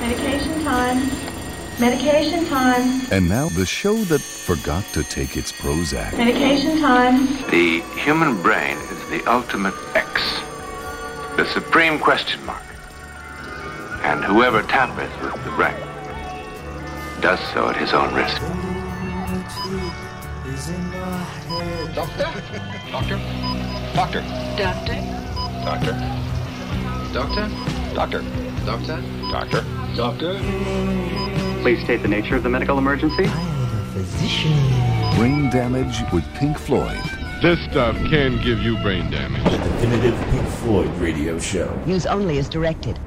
Medication time. Medication time. And now the show that forgot to take its Prozac. Medication time. The human brain is the ultimate X, the supreme question mark. And whoever tampers with the brain does so at his own risk. Doctor? Doctor? Doctor? Doctor? Doctor? Doctor? Doctor? Doctor? Doctor? Doctor? Doctor? Please state the nature of the medical emergency. I am a physician. Brain damage with Pink Floyd. This stuff can give you brain damage. The definitive Pink Floyd radio show. Use only as directed.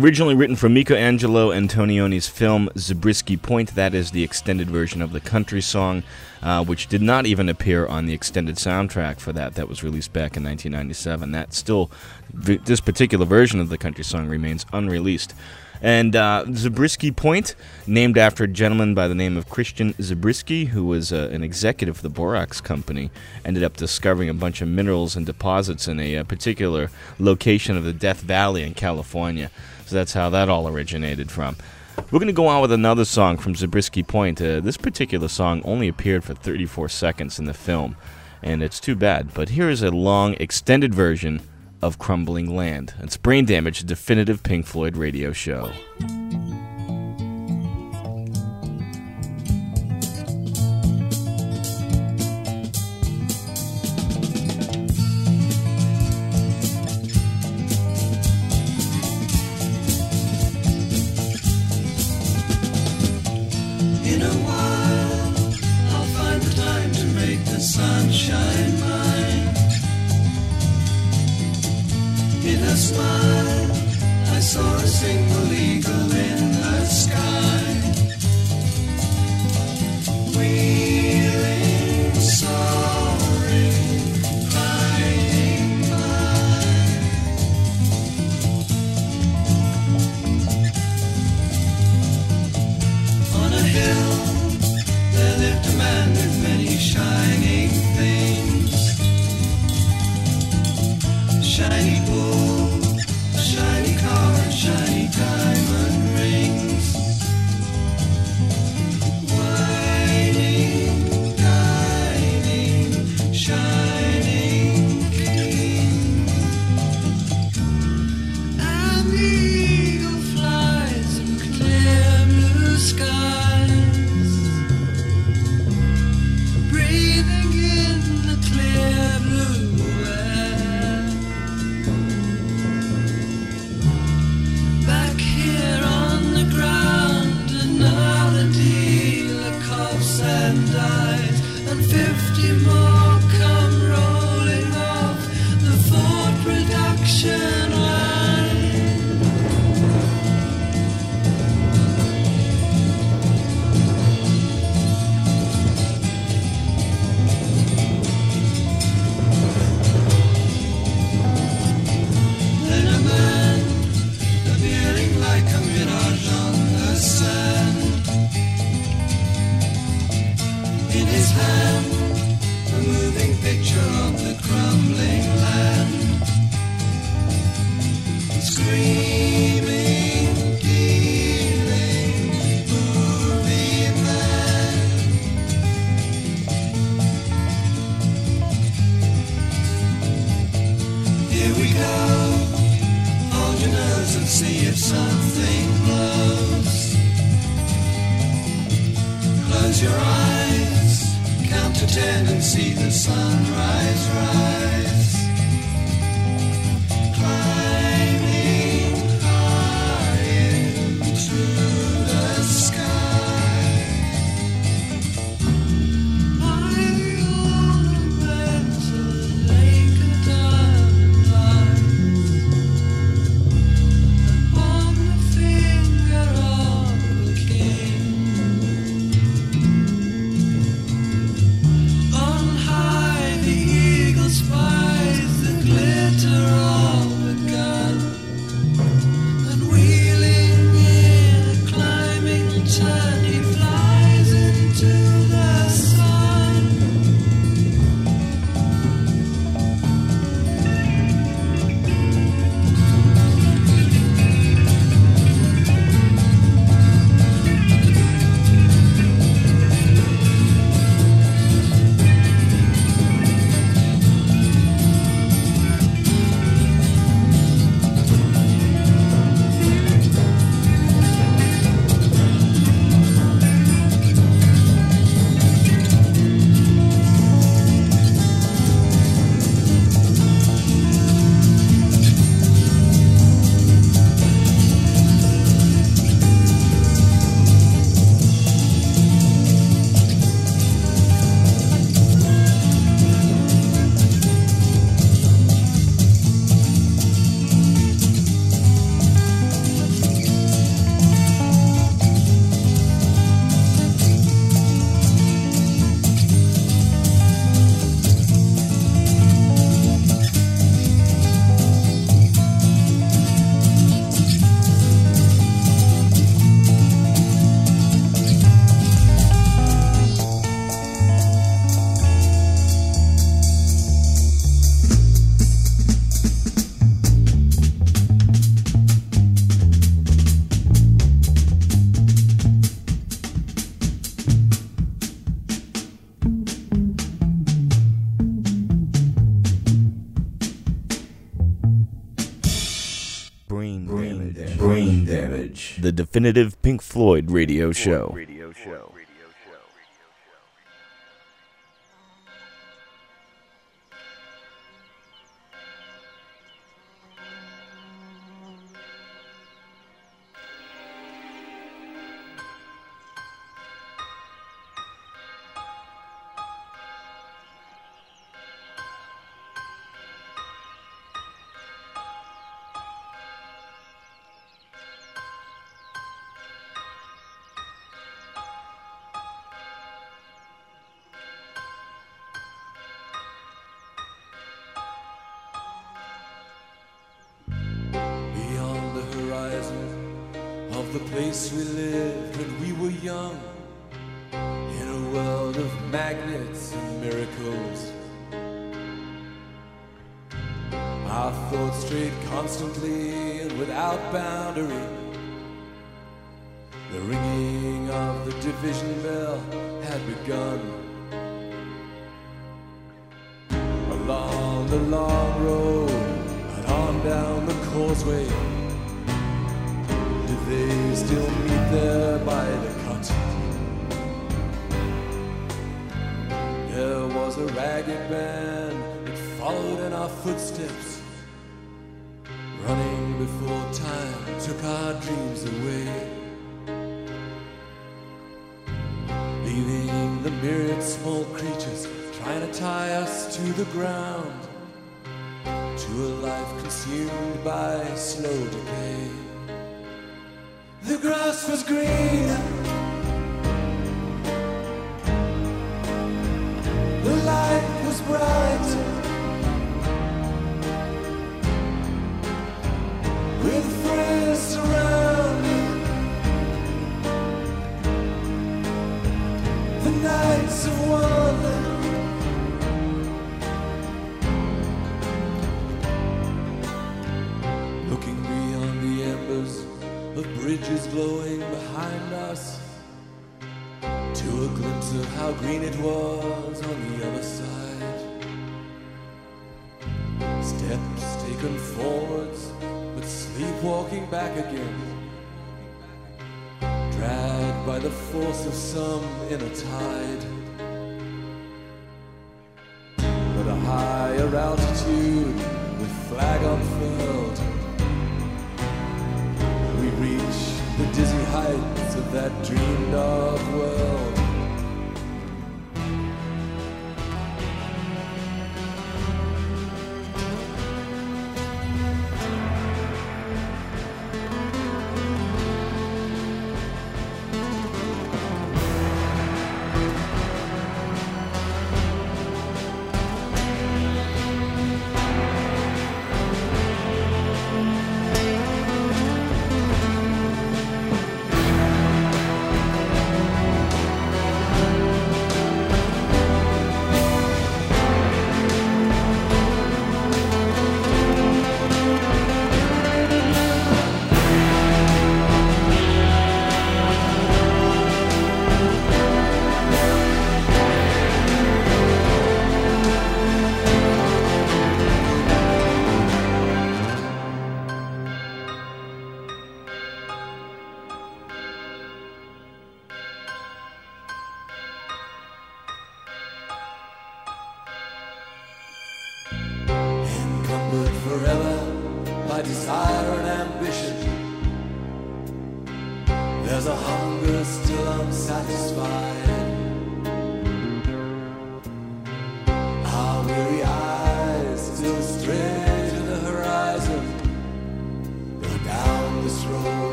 Originally written for Michelangelo Antonioni's film Zabriskie Point, that is the extended version of the country song, uh, which did not even appear on the extended soundtrack for that that was released back in 1997. That still, this particular version of the country song remains unreleased. And uh, Zabriskie Point, named after a gentleman by the name of Christian Zabriskie, who was uh, an executive for the Borax Company, ended up discovering a bunch of minerals and deposits in a, a uh, particular location of the Death Valley in California. So that's how that all originated from. We're going to go on with another song from Zabriskie Point. Uh, this particular song only appeared for 34 seconds in the film, and it's too bad. But here is a long, extended version of Crumbling Land. It's Brain Damage, a definitive Pink Floyd radio show. The definitive Pink Floyd radio show. Radio show. The long road and on down the causeway. Did they still meet there by the cut? There was a ragged band that followed in our footsteps, running before time took our dreams away. Leaving the myriad small creatures trying to tie us to the ground to a life consumed by slow decay. The grass was green, the light was bright, force of some inner tide.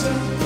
Sweet.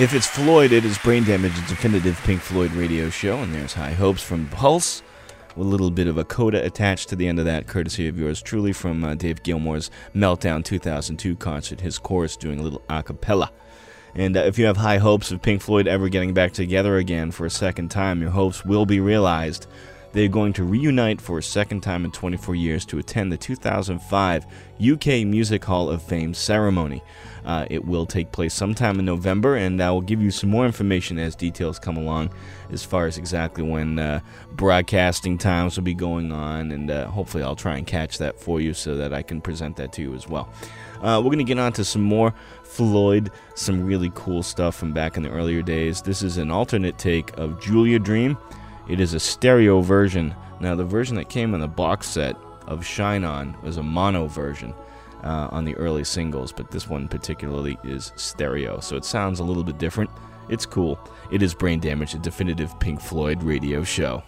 If it's Floyd, it is Brain Damage, a definitive Pink Floyd radio show, and there's High Hopes from Pulse, with a little bit of a coda attached to the end of that, courtesy of yours truly from uh, Dave Gilmour's Meltdown 2002 concert, his chorus doing a little a cappella. And uh, if you have high hopes of Pink Floyd ever getting back together again for a second time, your hopes will be realized. They're going to reunite for a second time in 24 years to attend the 2005 UK Music Hall of Fame ceremony. Uh, it will take place sometime in November, and I will give you some more information as details come along as far as exactly when uh, broadcasting times will be going on, and uh, hopefully I'll try and catch that for you so that I can present that to you as well. Uh, we're going to get on to some more Floyd, some really cool stuff from back in the earlier days. This is an alternate take of Julia Dream. It is a stereo version. Now, the version that came in the box set of Shine On was a mono version uh, on the early singles, but this one particularly is stereo, so it sounds a little bit different. It's cool. It is Brain Damage, a definitive Pink Floyd radio show.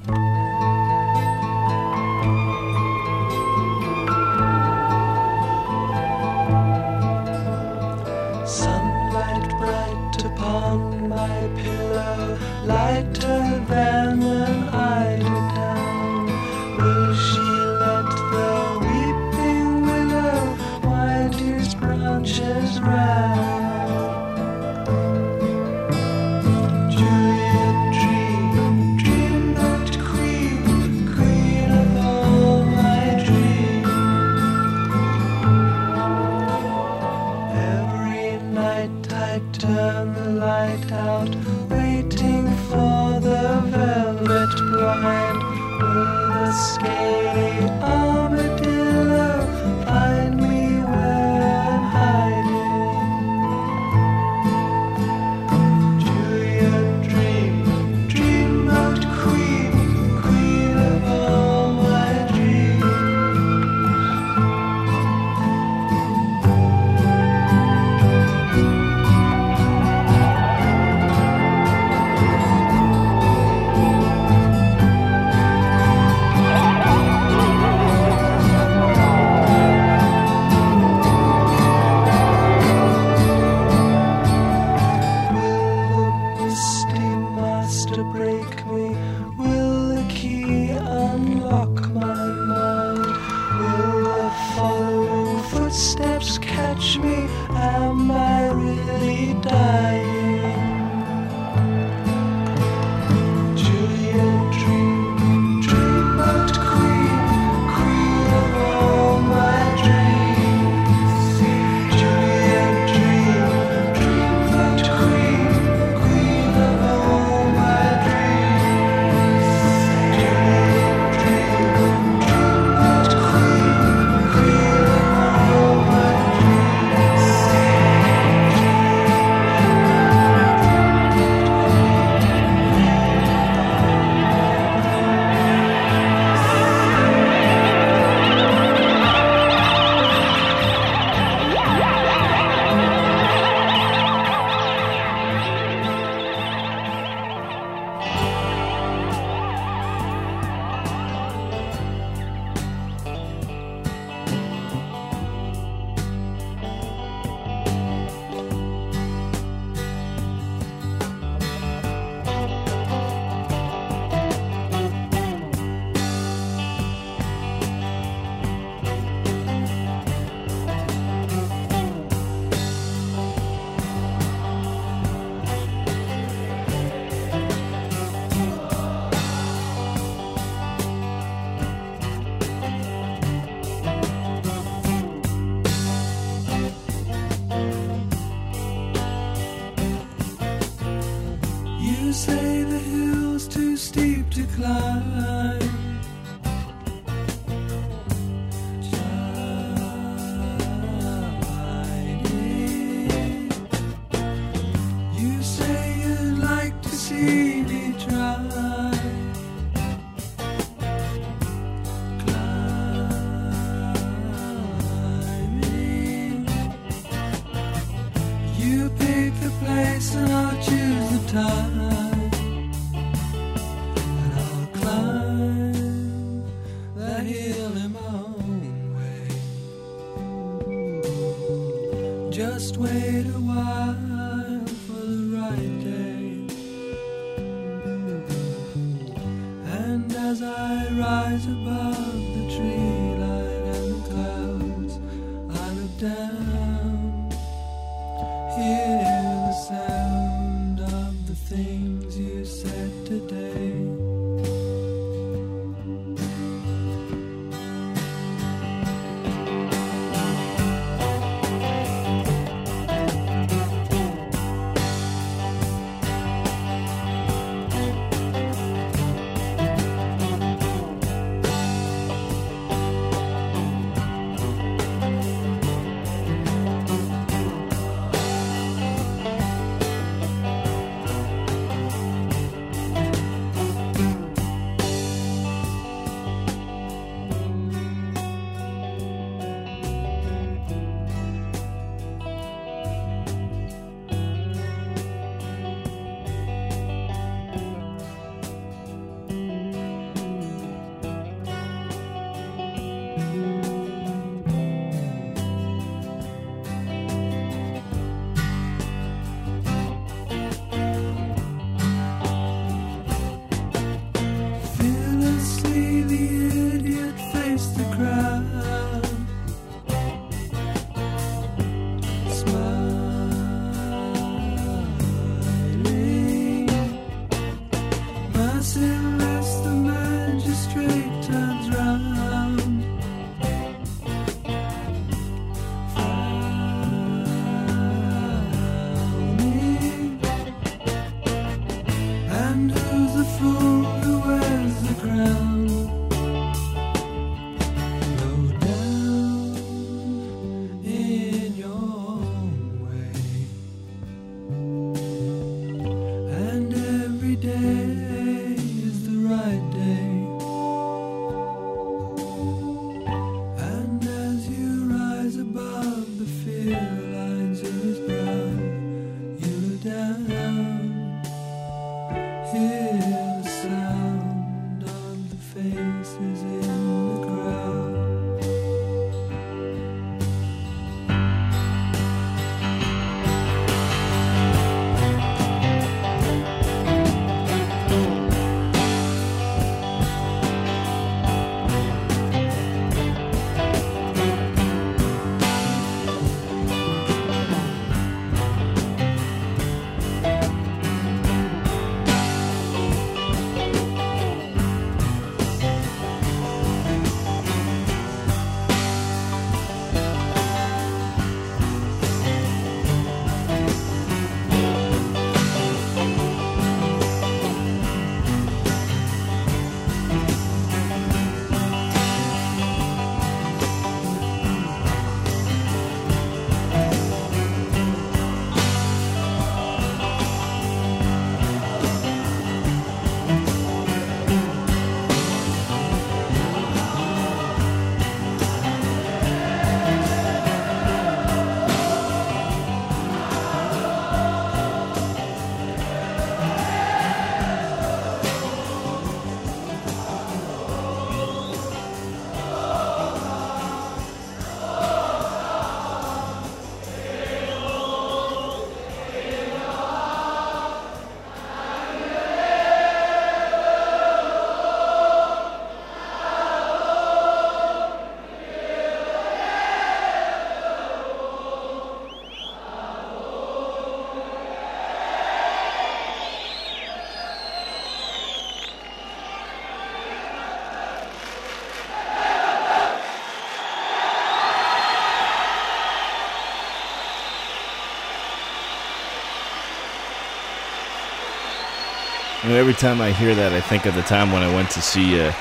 Every time I hear that, I think of the time when I went to see uh,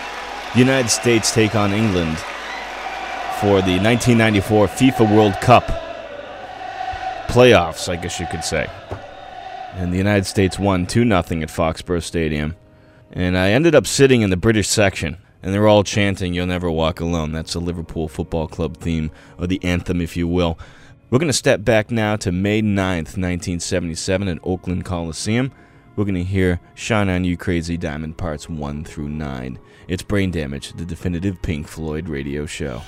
the United States take on England for the 1994 FIFA World Cup playoffs, I guess you could say. And the United States won 2 0 at Foxborough Stadium. And I ended up sitting in the British section, and they were all chanting, You'll Never Walk Alone. That's the Liverpool Football Club theme, or the anthem, if you will. We're going to step back now to May 9th, 1977, at Oakland Coliseum. We're going to hear Shine On You Crazy Diamond Parts 1 through 9. It's Brain Damage, the definitive Pink Floyd radio show.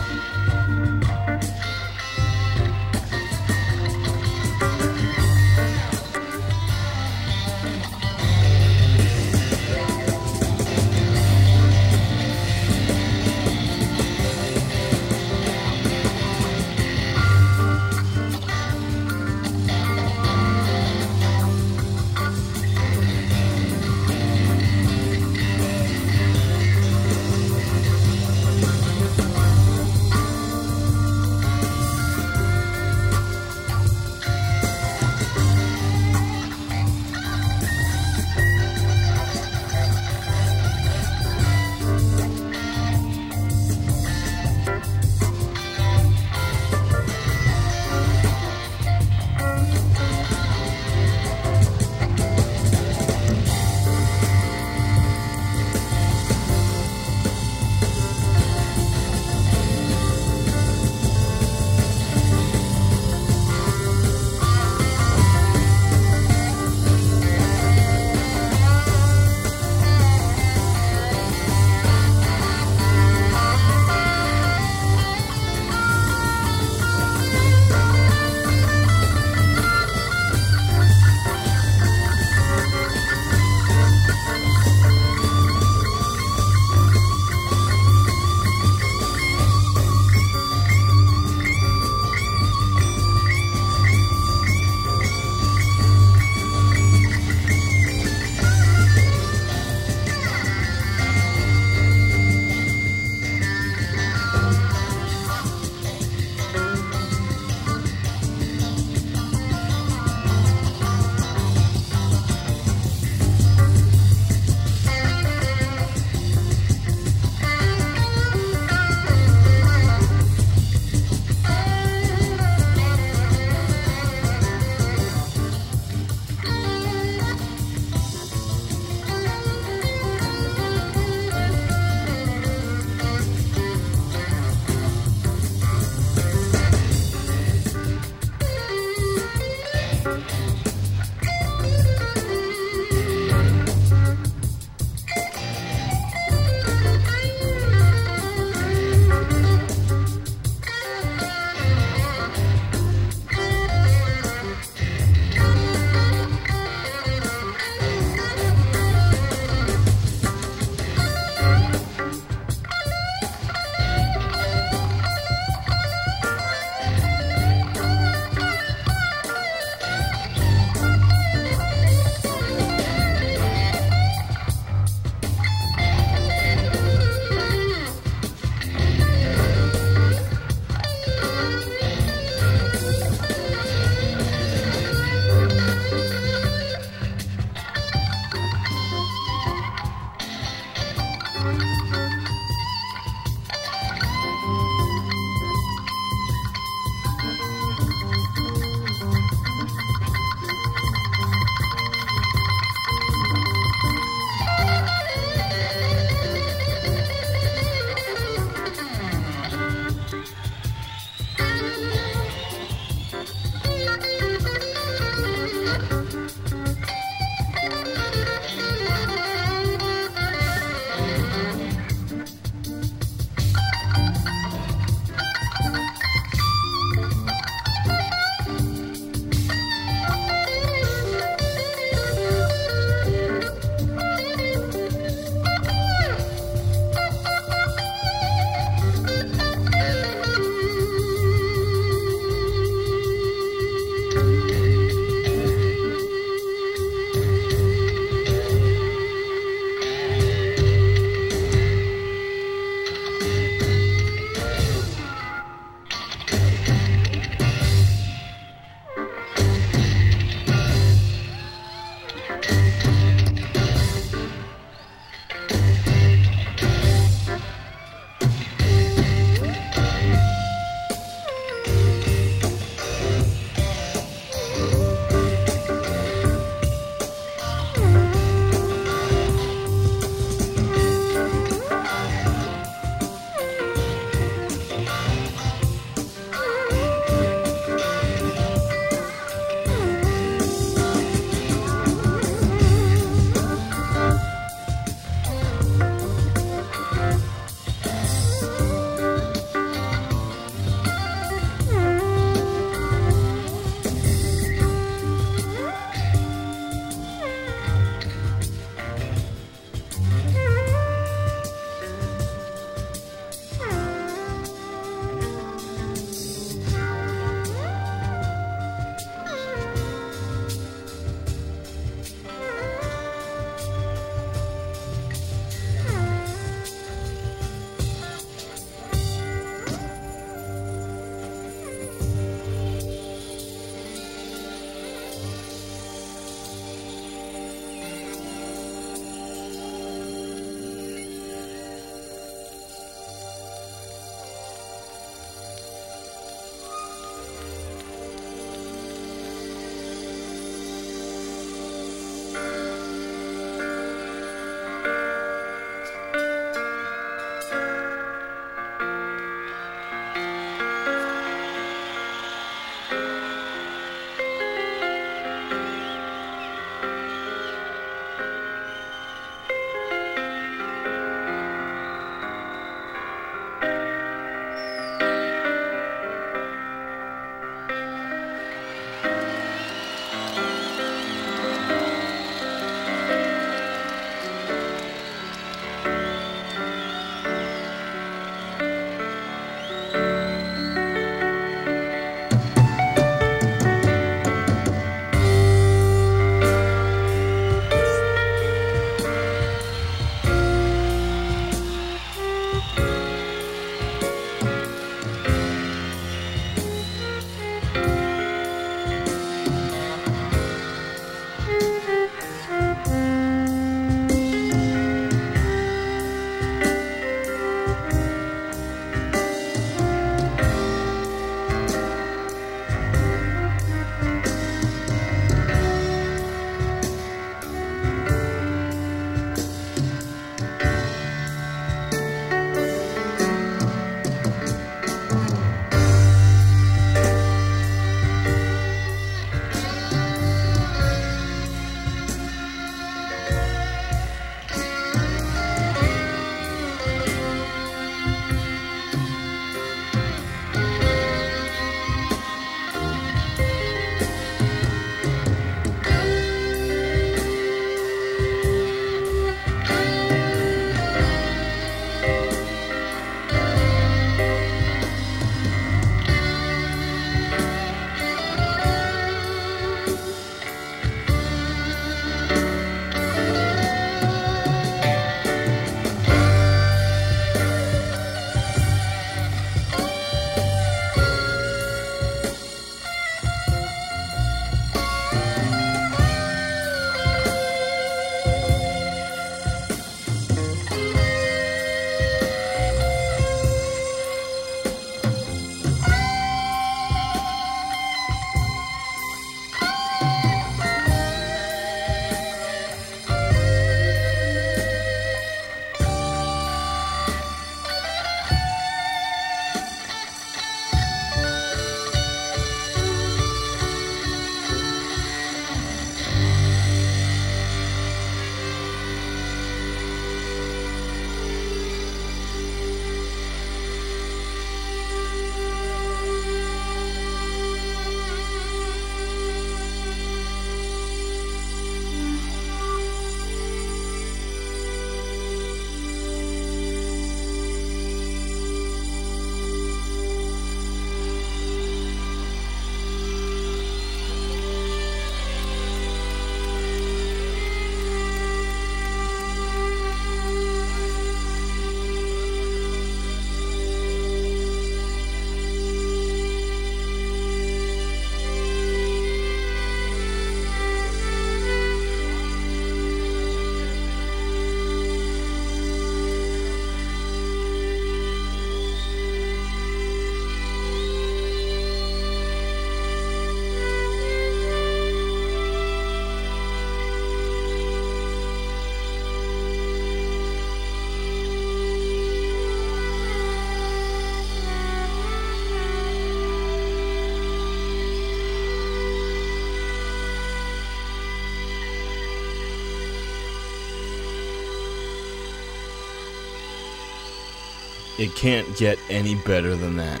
It can't get any better than that.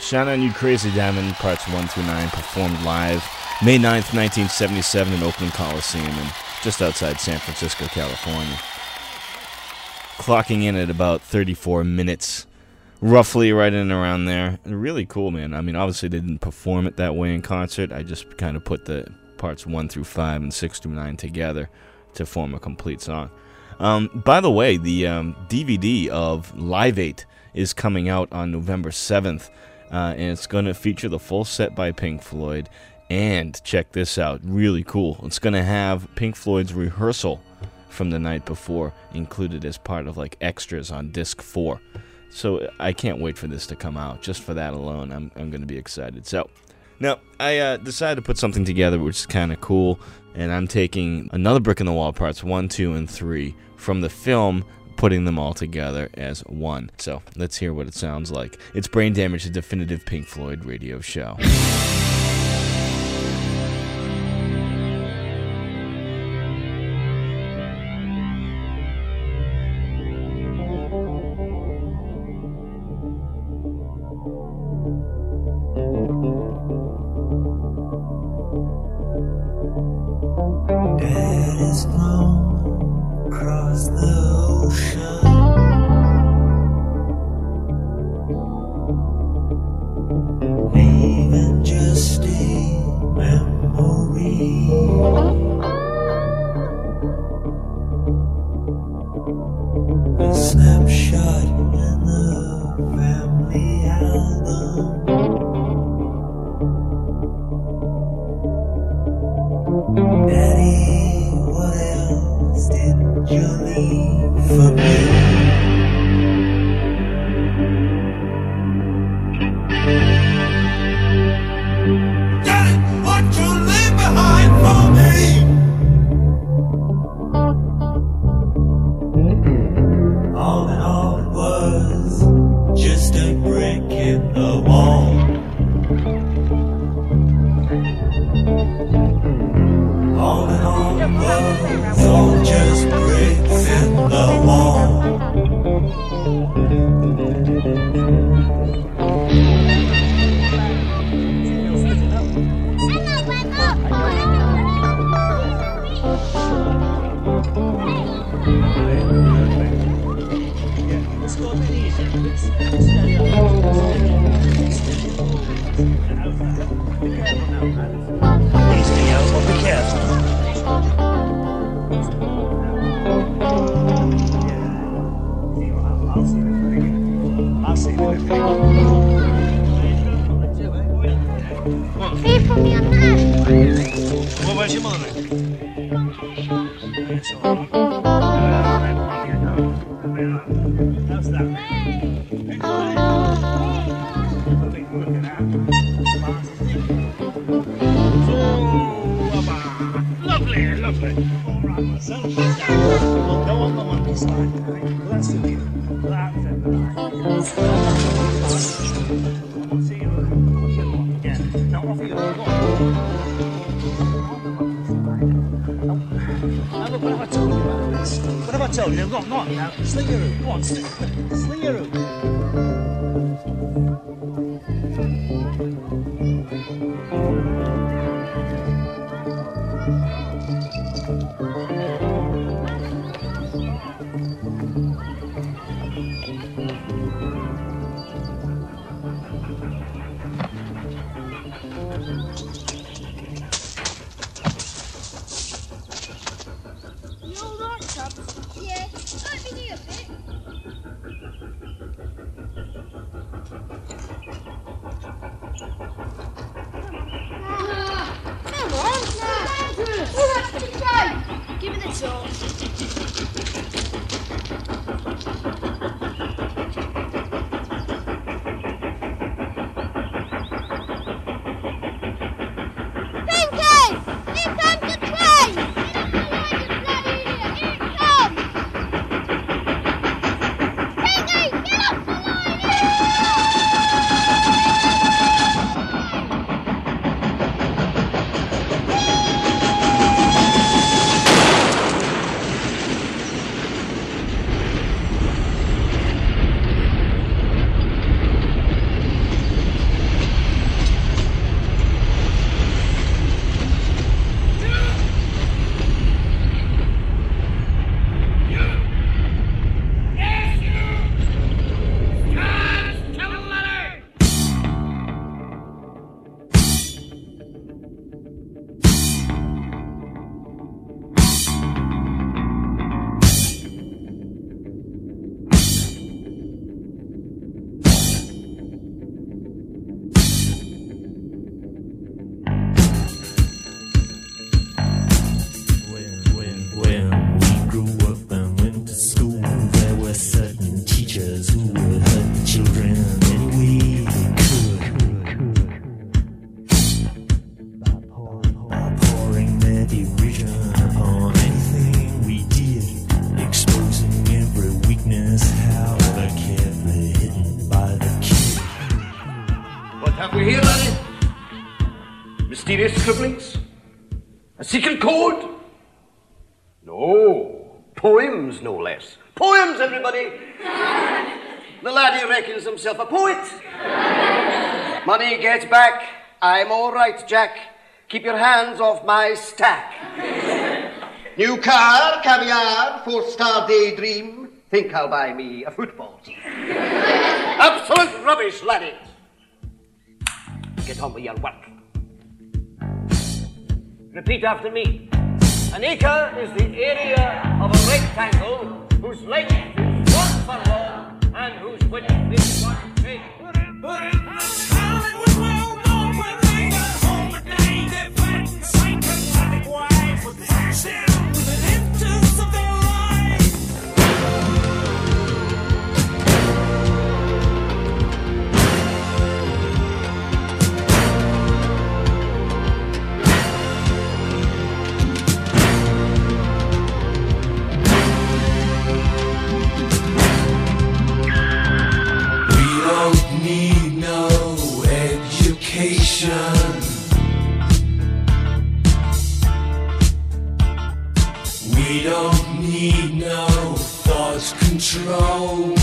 Shine on You Crazy Diamond, parts 1 through 9, performed live May 9th, 1977, in Oakland Coliseum, and just outside San Francisco, California. Clocking in at about 34 minutes, roughly right in around there. Really cool, man. I mean, obviously, they didn't perform it that way in concert. I just kind of put the parts 1 through 5 and 6 through 9 together to form a complete song. Um, by the way, the um, DVD of Live 8 is coming out on November 7th, uh, and it's going to feature the full set by Pink Floyd. And check this out, really cool. It's going to have Pink Floyd's rehearsal from the night before included as part of like extras on disc 4. So I can't wait for this to come out. Just for that alone, I'm, I'm going to be excited. So now, I uh, decided to put something together which is kind of cool, and I'm taking another Brick in the Wall parts 1, 2, and 3 from the film, putting them all together as one. So let's hear what it sounds like. It's Brain Damage, the definitive Pink Floyd radio show. Money gets back. I'm all right, Jack. Keep your hands off my stack. New car, caviar, four-star daydream. Think I'll buy me a football team. Absolute rubbish, laddie. Get on with your work. Repeat after me. An acre is the area of a rectangle whose length is one furlong and whose width is one cubit. We don't need no thought control.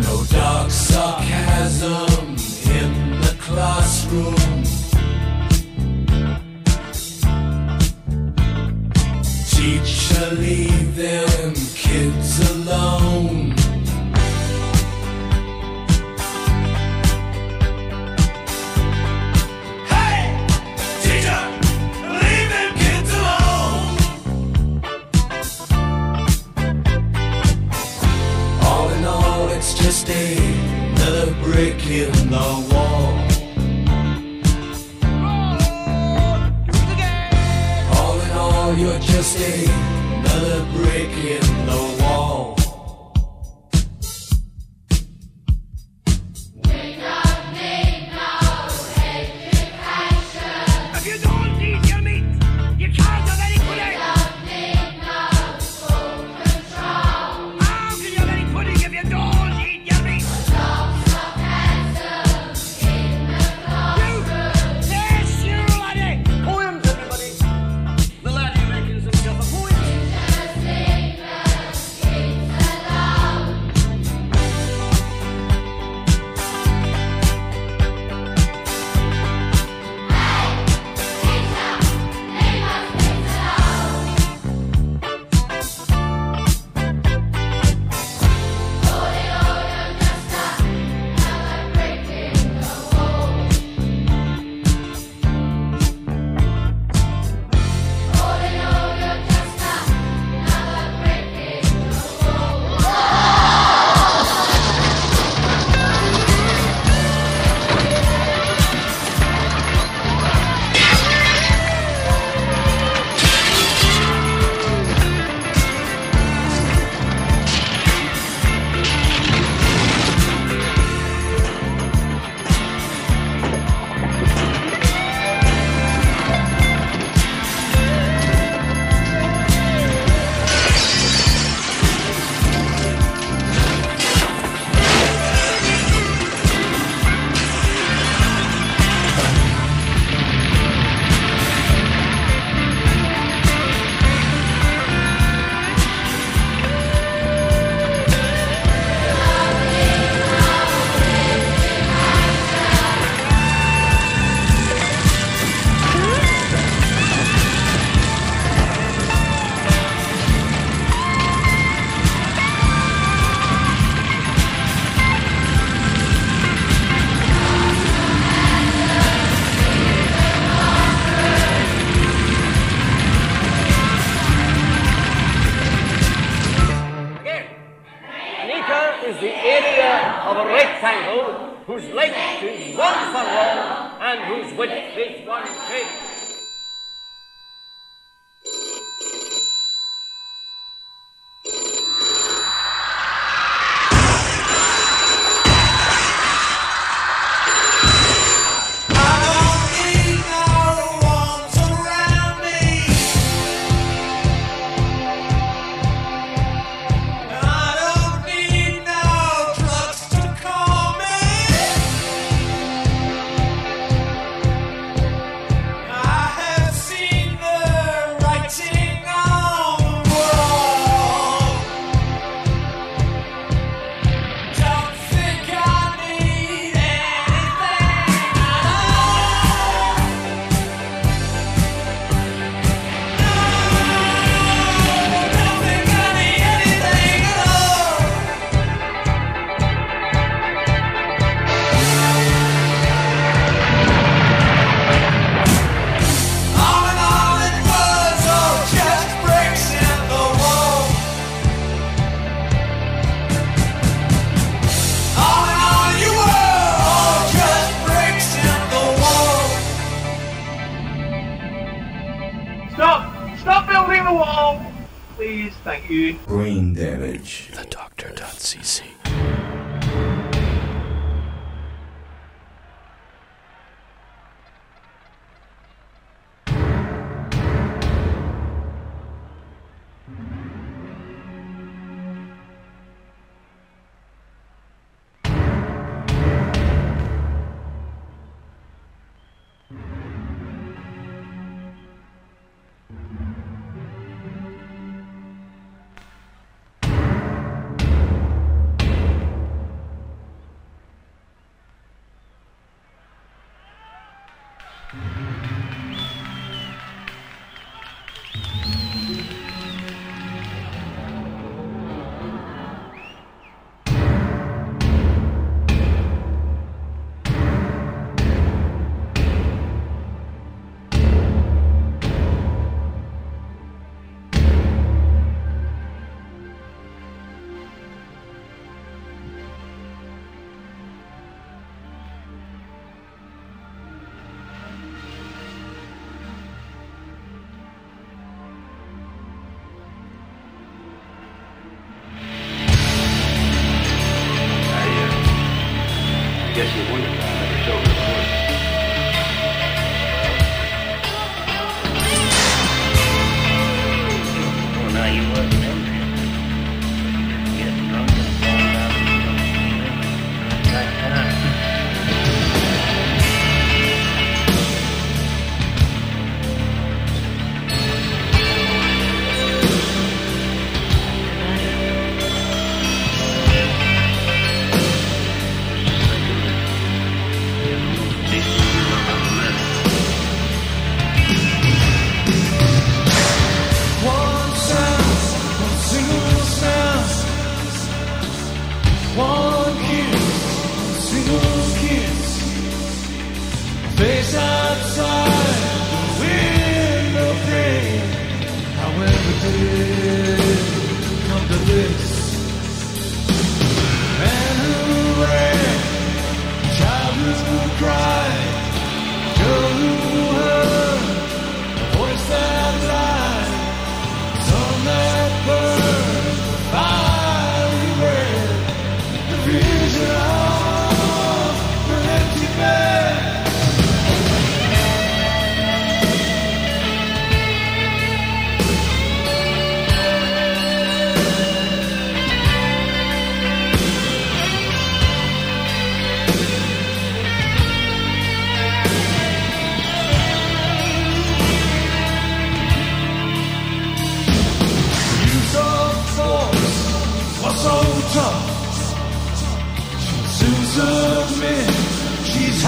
No dark sarcasm in the classroom. Teacher, leave them kids alone. Just another brick in the wall. All in all, you're just another brick in the wall.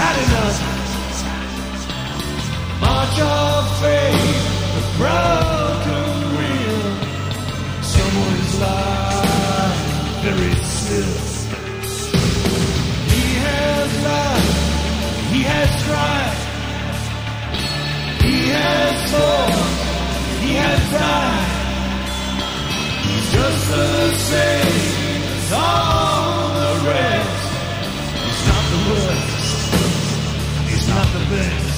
had enough. March of faith, the broken wheel. Someone's life very still. He has laughed, he has cried, he has fought, he has died. He's just the same as all. Yeah.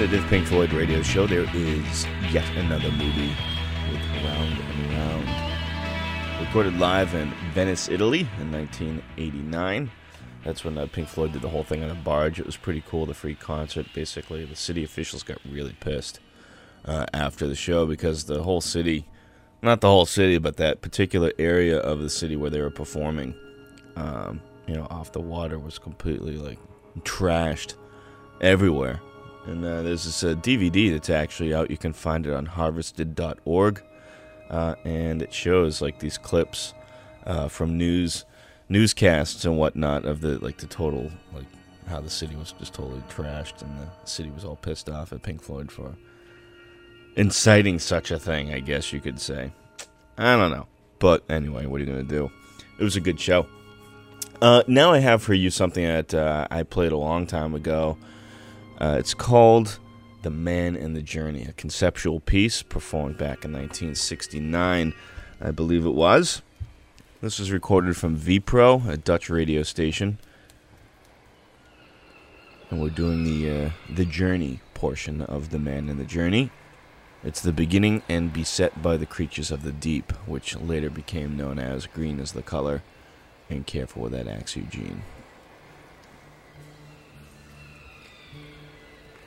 Definitive Pink Floyd radio show. There is yet another movie with Round and Round. Recorded live in Venice, Italy in 1989. That's when uh, Pink Floyd did the whole thing on a barge. It was pretty cool, the free concert. Basically, the city officials got really pissed uh, after the show because the whole city, not the whole city, but that particular area of the city where they were performing, um, you know, off the water was completely like trashed everywhere. And uh, there's this uh, DVD that's actually out. You can find it on harvested.org. Uh, and it shows like these clips uh, from news newscasts and whatnot of the like the total like how the city was just totally trashed and the city was all pissed off at Pink Floyd for inciting such a thing, I guess you could say. I don't know. But anyway, what are you going to do? It was a good show. Uh, now I have for you something that uh, I played a long time ago. Uh, it's called The Man and the Journey, a conceptual piece performed back in 1969, I believe it was. This was recorded from VPRO, a Dutch radio station. And we're doing the uh, the journey portion of The Man and the Journey. It's the beginning and beset by the creatures of the deep, which later became known as Green is the color. And careful with that axe, Eugene.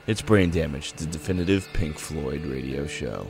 It's Brain Damage, the definitive Pink Floyd radio show.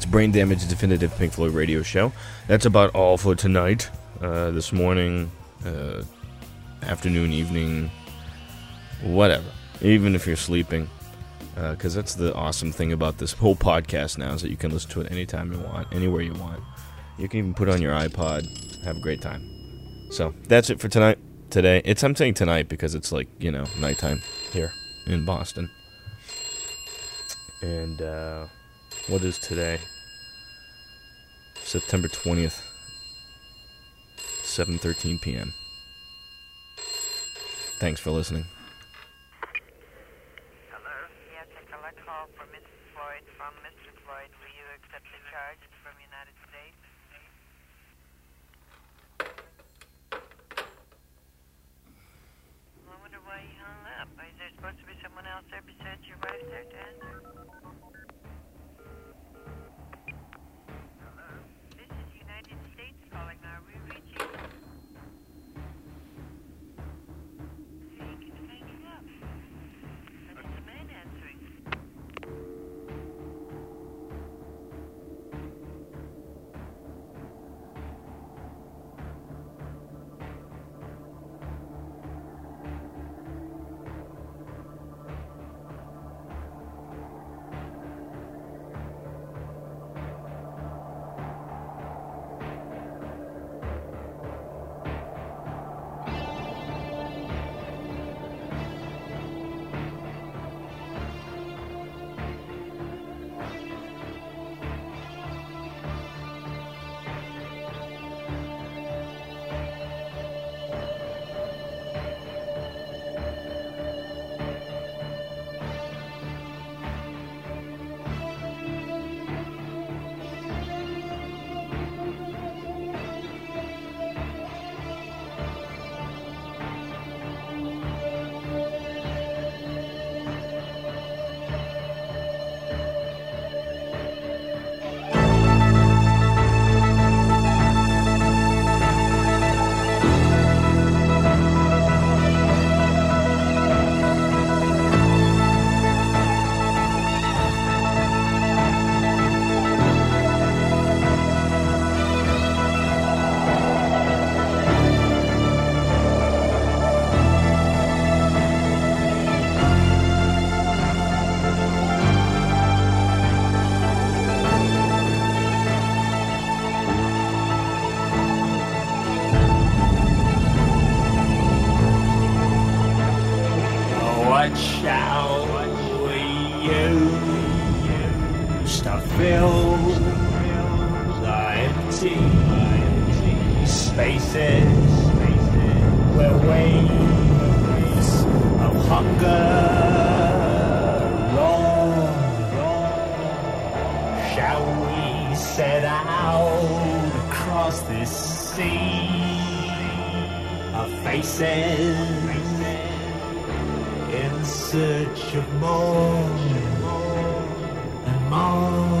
It's Brain Damage Definitive Pink Floyd radio show. That's about all for tonight. Uh, this morning, uh, afternoon, evening, whatever. Even if you're sleeping. Because that's the awesome thing about this whole podcast now is that you can listen to it anytime you want, anywhere you want. You can even put it on your iPod, have a great time. So that's it for tonight. Today, it's I'm saying tonight because it's like you know nighttime here in Boston. And uh, what is today? September twentieth, seven thirteen p.m. Thanks for listening. Of more and more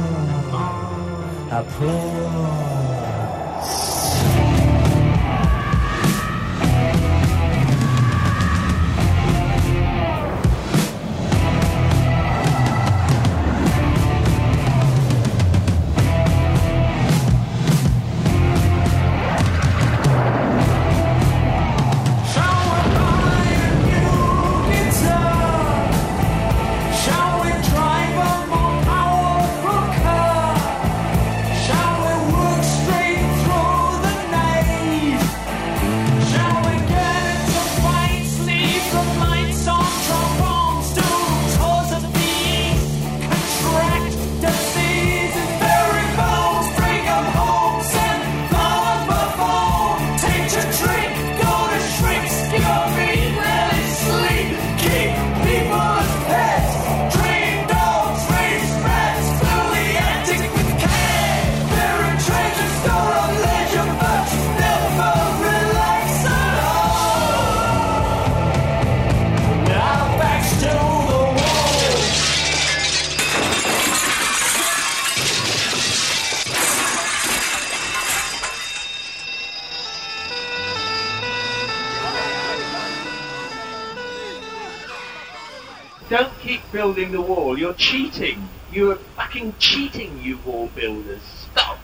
applause. You're cheating. You're fucking cheating, you wall builders. Stop.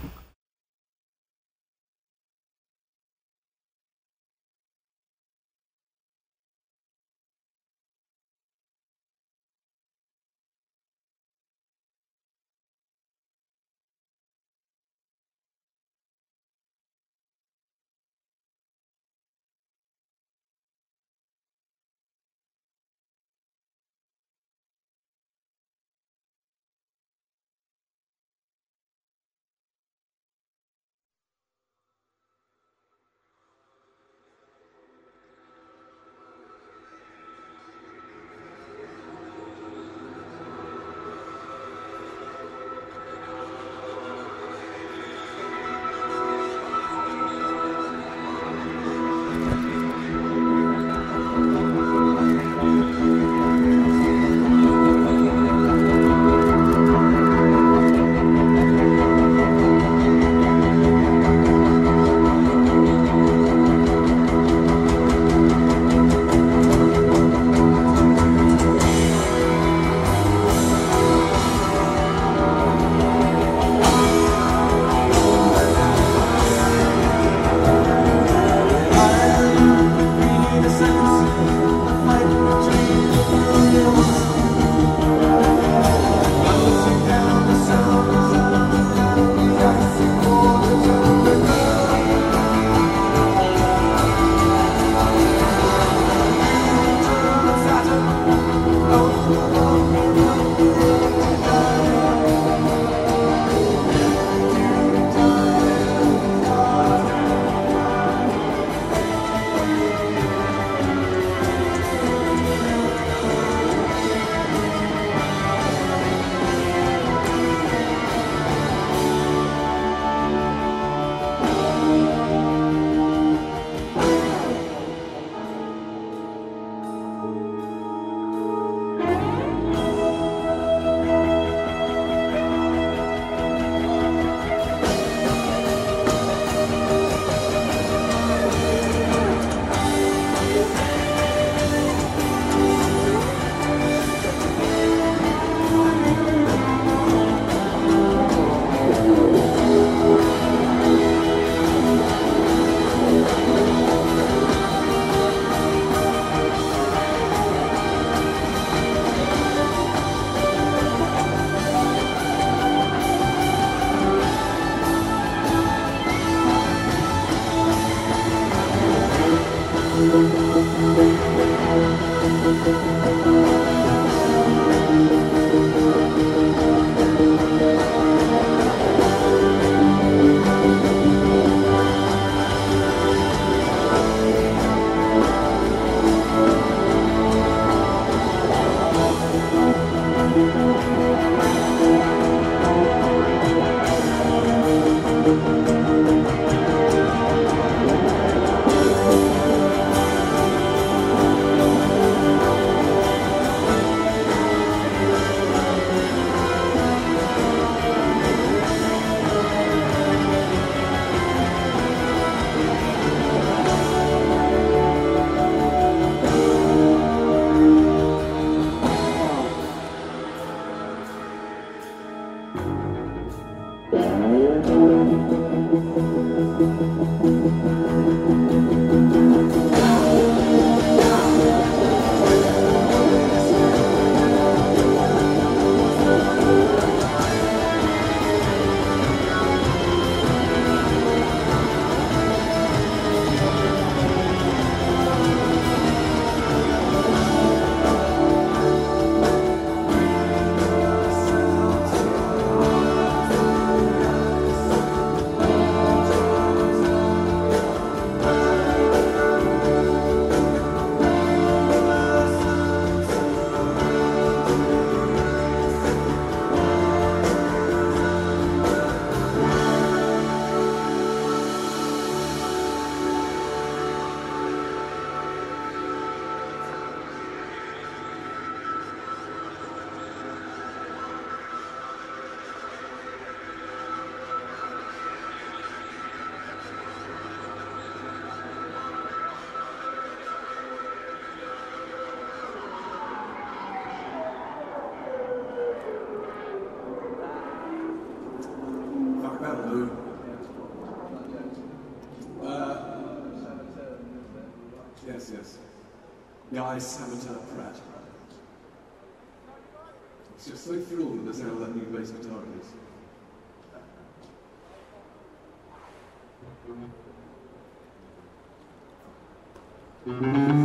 Andy,